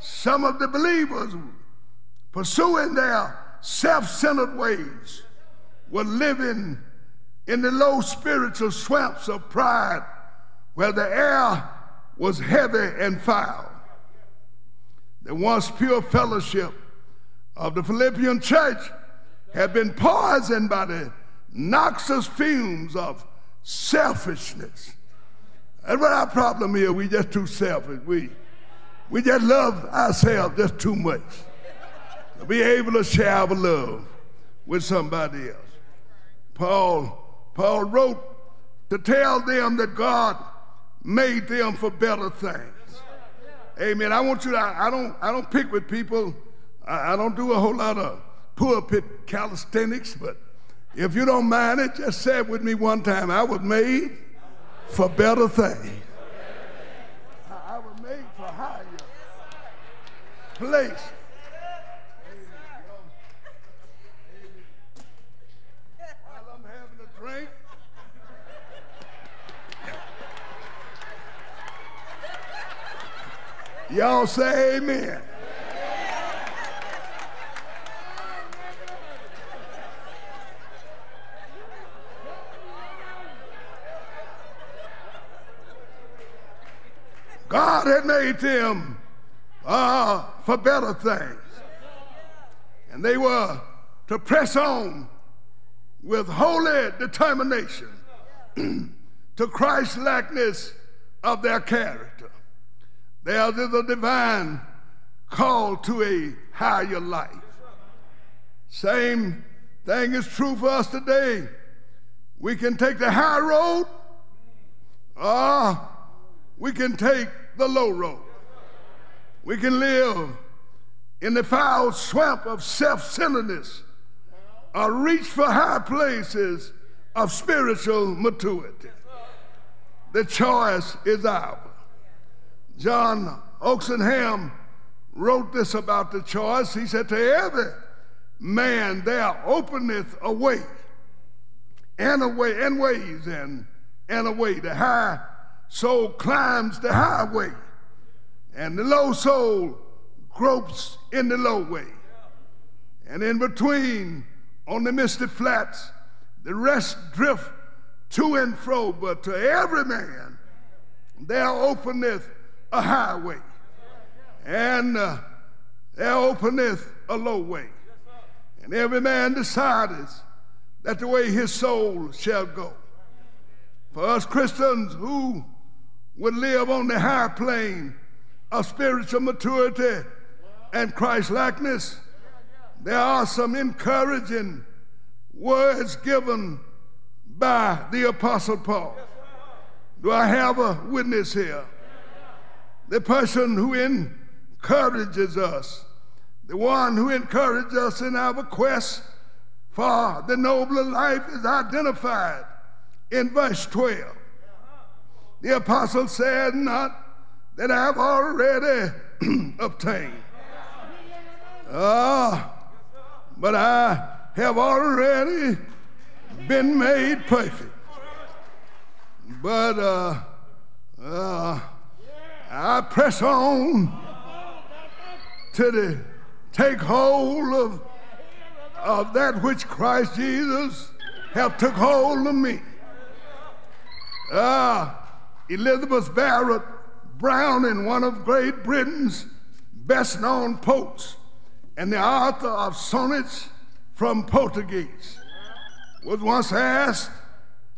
some of the believers pursuing their self centered ways were living in the low spiritual swamps of pride where the air was heavy and foul. The once pure fellowship of the Philippian church had been poisoned by the noxious fumes of selfishness. That's what our problem is. We just too selfish. We, we just love ourselves just too much. To be able to share our love with somebody else. Paul, Paul wrote to tell them that God made them for better things. Amen. I want you to, I don't, I don't pick with people. I, I don't do a whole lot of pulpit calisthenics, but if you don't mind it, just say it with me one time. I was made for better things. I was made for higher place. While I'm having a drink, y'all say amen. God had made them uh, for better things. And they were to press on with holy determination <clears throat> to Christ likeness of their character. Theirs is a divine call to a higher life. Same thing is true for us today. We can take the high road or we can take the low road. We can live in the foul swamp of self centeredness or reach for high places of spiritual maturity. The choice is ours. John Oxenham wrote this about the choice. He said, To every man there openeth a way, and a way, and ways, and, and a way. The high soul climbs the highway, and the low soul gropes in the low way. And in between, on the misty flats, the rest drift to and fro, but to every man there openeth a highway, and uh, there openeth a low way. And every man decideth that the way his soul shall go. For us Christians who would live on the higher plane of spiritual maturity and Christ likeness, there are some encouraging words given by the Apostle Paul. Do I have a witness here? The person who encourages us, the one who encourages us in our quest for the nobler life is identified in verse 12. The apostle said, Not that I've already <clears throat> obtained. Ah, but I have already been made perfect. But uh, uh, I press on to the take hold of, of that which Christ Jesus have took hold of me. Ah, Elizabeth Barrett Brown Browning, one of Great Britain's best known poets and the author of sonnets from Portuguese, was once asked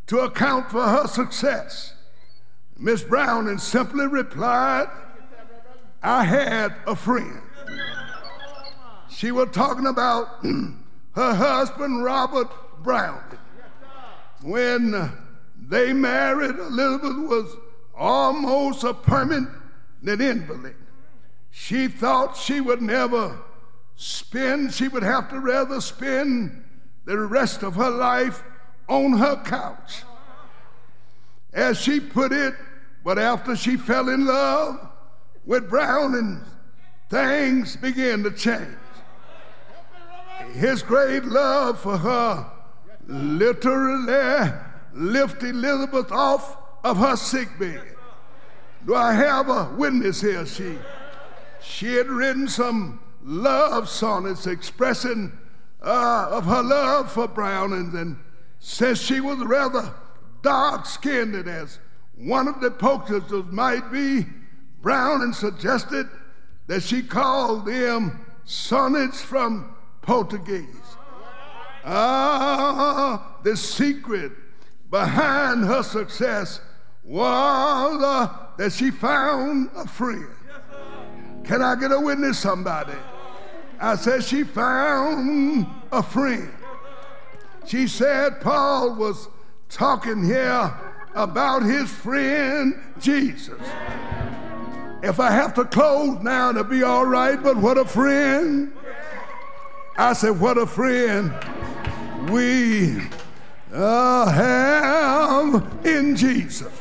to account for her success. Miss Browning simply replied, I had a friend. She was talking about <clears throat> her husband, Robert Browning. When they married, Elizabeth was almost a permanent invalid. She thought she would never spend, she would have to rather spend the rest of her life on her couch. As she put it, but after she fell in love with Browning, things began to change. His great love for her literally lifted Elizabeth off of her sick bed. Do I have a witness here? She, she had written some love sonnets expressing uh, of her love for Brownings. And since she was rather dark skinned, as one of the protesters might be, Browning suggested that she called them sonnets from Portuguese. Ah, the secret behind her success was uh, that she found a friend. Can I get a witness, somebody? I said she found a friend. She said Paul was talking here about his friend Jesus. If I have to close now, it'll be all right, but what a friend. I said, what a friend we uh, have in Jesus.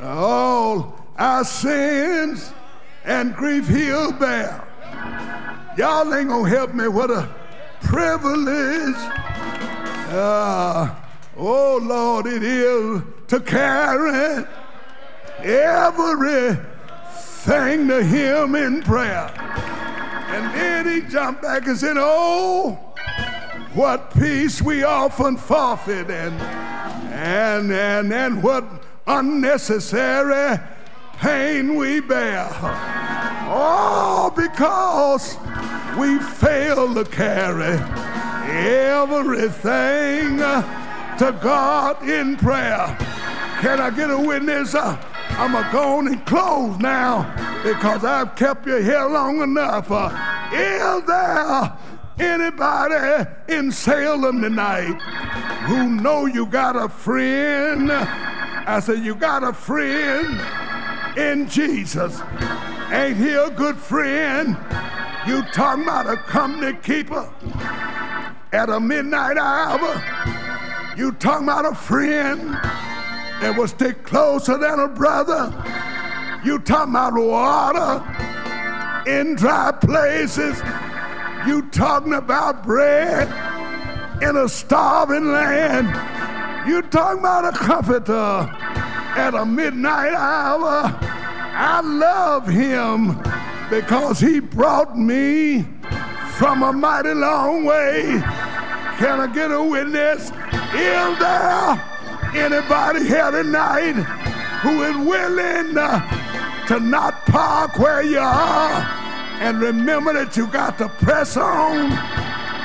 All our sins and grief he'll bear. Y'all ain't gonna help me. What a privilege. Uh, oh Lord, it is to carry everything to him in prayer. And then he jumped back and said, Oh, what peace we often forfeit and and and and what unnecessary pain we bear. All because we fail to carry everything to God in prayer. Can I get a witness? I'm going to go on and close now because I've kept you here long enough. Uh, is there anybody in Salem tonight who know you got a friend? I said, you got a friend in Jesus. Ain't he a good friend? You talking about a company keeper at a midnight hour? You talking about a friend that will stick closer than a brother? You talking about water in dry places? You talking about bread in a starving land? You talking about a comforter at a midnight hour? I love him because he brought me from a mighty long way. Can I get a witness? Is there anybody here tonight who is willing uh, to not park where you are and remember that you got to press on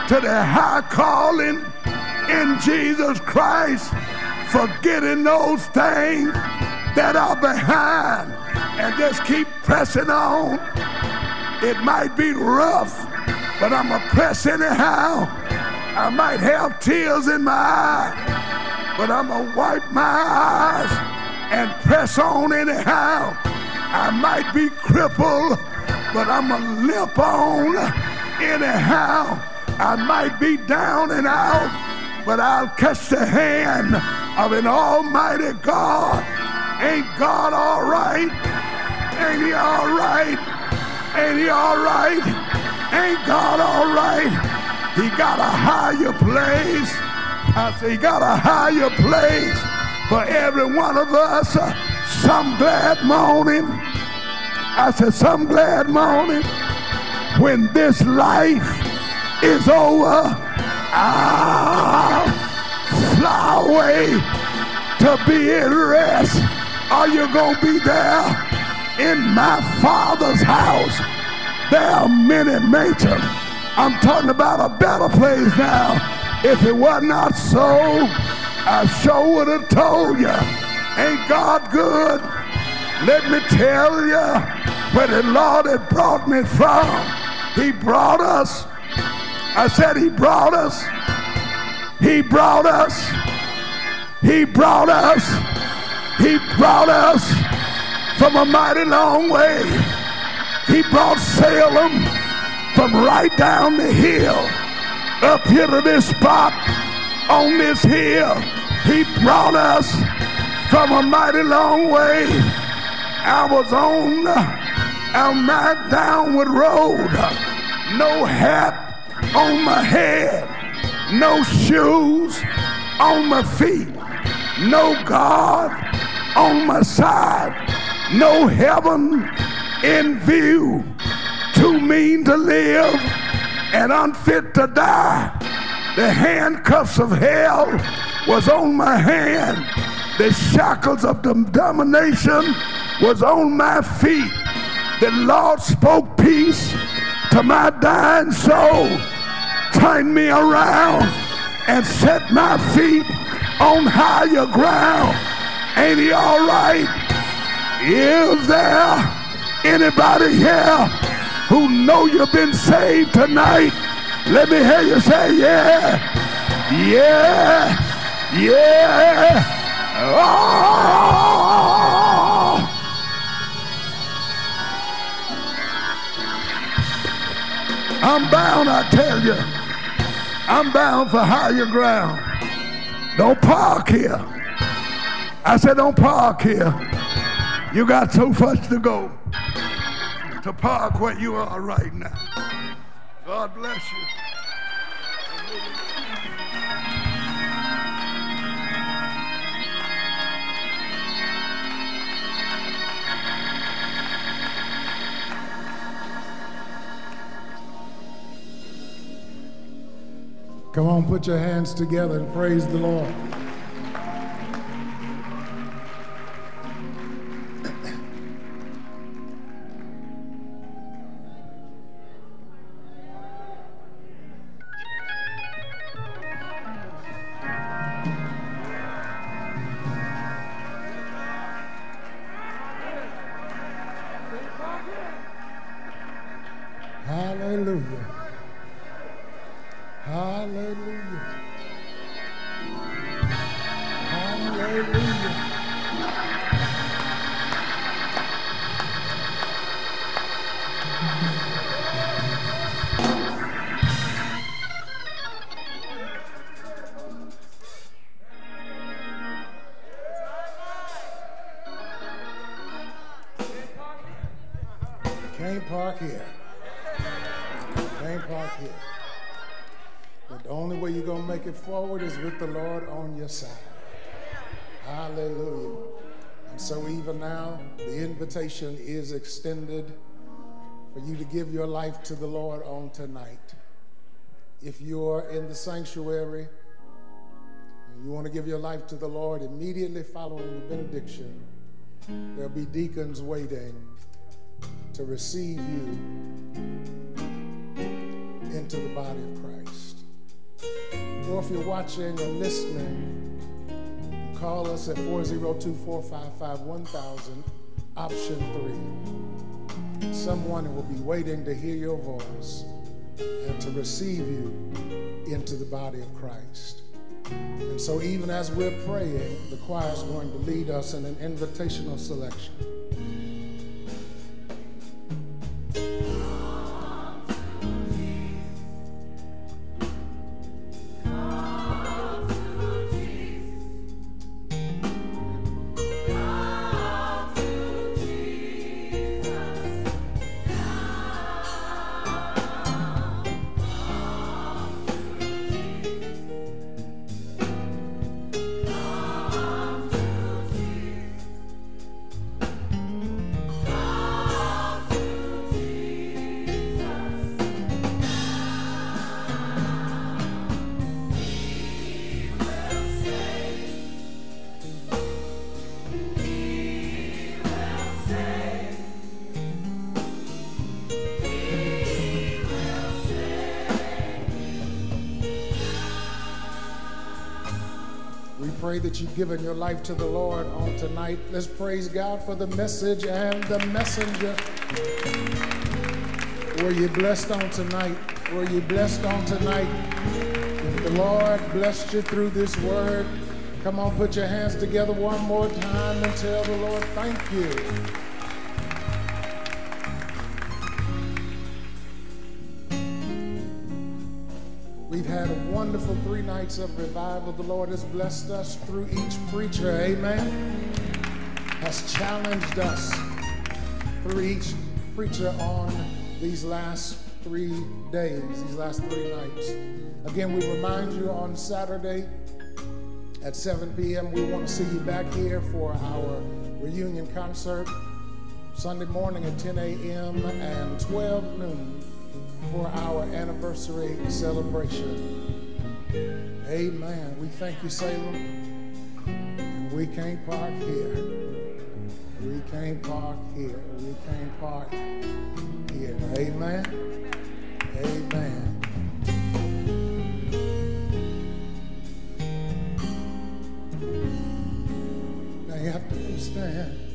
to the high calling in Jesus Christ, forgetting those things that are behind and just keep pressing on. It might be rough, but I'm going to press anyhow. I might have tears in my eyes, but I'm going to wipe my eyes and press on anyhow. I might be crippled, but I'm going to limp on anyhow. I might be down and out, but I'll catch the hand of an almighty God. Ain't God all right? Ain't he all right? Ain't he all right? Ain't God all right? He got a higher place. I say he got a higher place for every one of us. Some glad morning. I said some glad morning when this life is over. I'll fly away to be at rest. Are you gonna be there? in my father's house there are many mansions. I'm talking about a better place now. If it was not so, I sure would have told you. Ain't God good? Let me tell you where the Lord had brought me from. He brought us. I said he brought us. He brought us. He brought us. He brought us from a mighty long way. He brought Salem from right down the hill up here to this spot on this hill. He brought us from a mighty long way. I was on a mad downward road. No hat on my head. No shoes on my feet. No God on my side no heaven in view, too mean to live and unfit to die. The handcuffs of hell was on my hand. The shackles of the domination was on my feet. The Lord spoke peace to my dying soul, turned me around and set my feet on higher ground. Ain't he all right? Is there anybody here who know you've been saved tonight? Let me hear you say, yeah, yeah, yeah. Oh. I'm bound, I tell you. I'm bound for higher ground. Don't park here. I said, don't park here. You got so much to go to park where you are right now. God bless you. Come on, put your hands together and praise the Lord. Park here. Can't park here. But the only way you're going to make it forward is with the Lord on your side. Hallelujah. And so, even now, the invitation is extended for you to give your life to the Lord on tonight. If you're in the sanctuary and you want to give your life to the Lord immediately following the benediction, there'll be deacons waiting to receive you into the body of Christ. Or if you're watching or listening, call us at 402 455 1000, option 3. Someone will be waiting to hear your voice and to receive you into the body of Christ. And so, even as we're praying, the choir is going to lead us in an invitational selection. That you've given your life to the Lord on tonight. Let's praise God for the message and the messenger. Were you blessed on tonight? Were you blessed on tonight? If the Lord blessed you through this word, come on, put your hands together one more time and tell the Lord, thank you. Nights of revival. The Lord has blessed us through each preacher. Amen. Has challenged us through each preacher on these last three days, these last three nights. Again, we remind you on Saturday at 7 p.m. We want to see you back here for our reunion concert. Sunday morning at 10 a.m. and 12 noon for our anniversary celebration. Amen. We thank you, Salem. And we can't park here. We can't park here. We can't park here. Amen. Amen. Now you have to understand.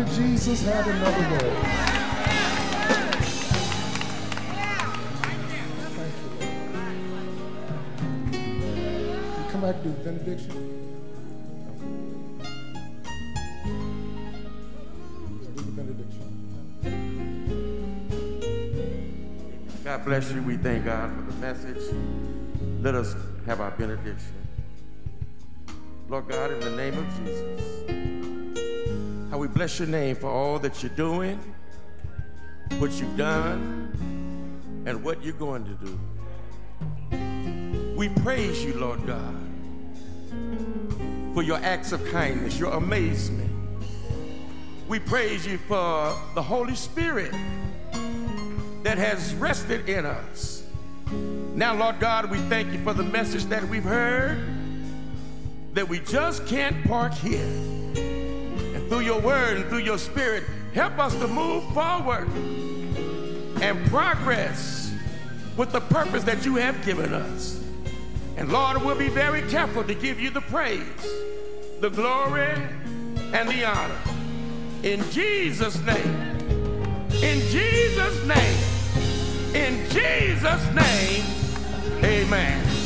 Dr. Jesus had another word. Thank you, Lord. You come back to benediction. God bless you. We thank God for the message. Let us have our benediction. Lord God, in the name of Jesus, we bless your name for all that you're doing, what you've done, and what you're going to do. We praise you, Lord God, for your acts of kindness, your amazement. We praise you for the Holy Spirit that has rested in us. Now, Lord God, we thank you for the message that we've heard, that we just can't park here. Through your word and through your spirit, help us to move forward and progress with the purpose that you have given us. And Lord, we'll be very careful to give you the praise, the glory, and the honor. In Jesus' name. In Jesus' name. In Jesus' name. Amen.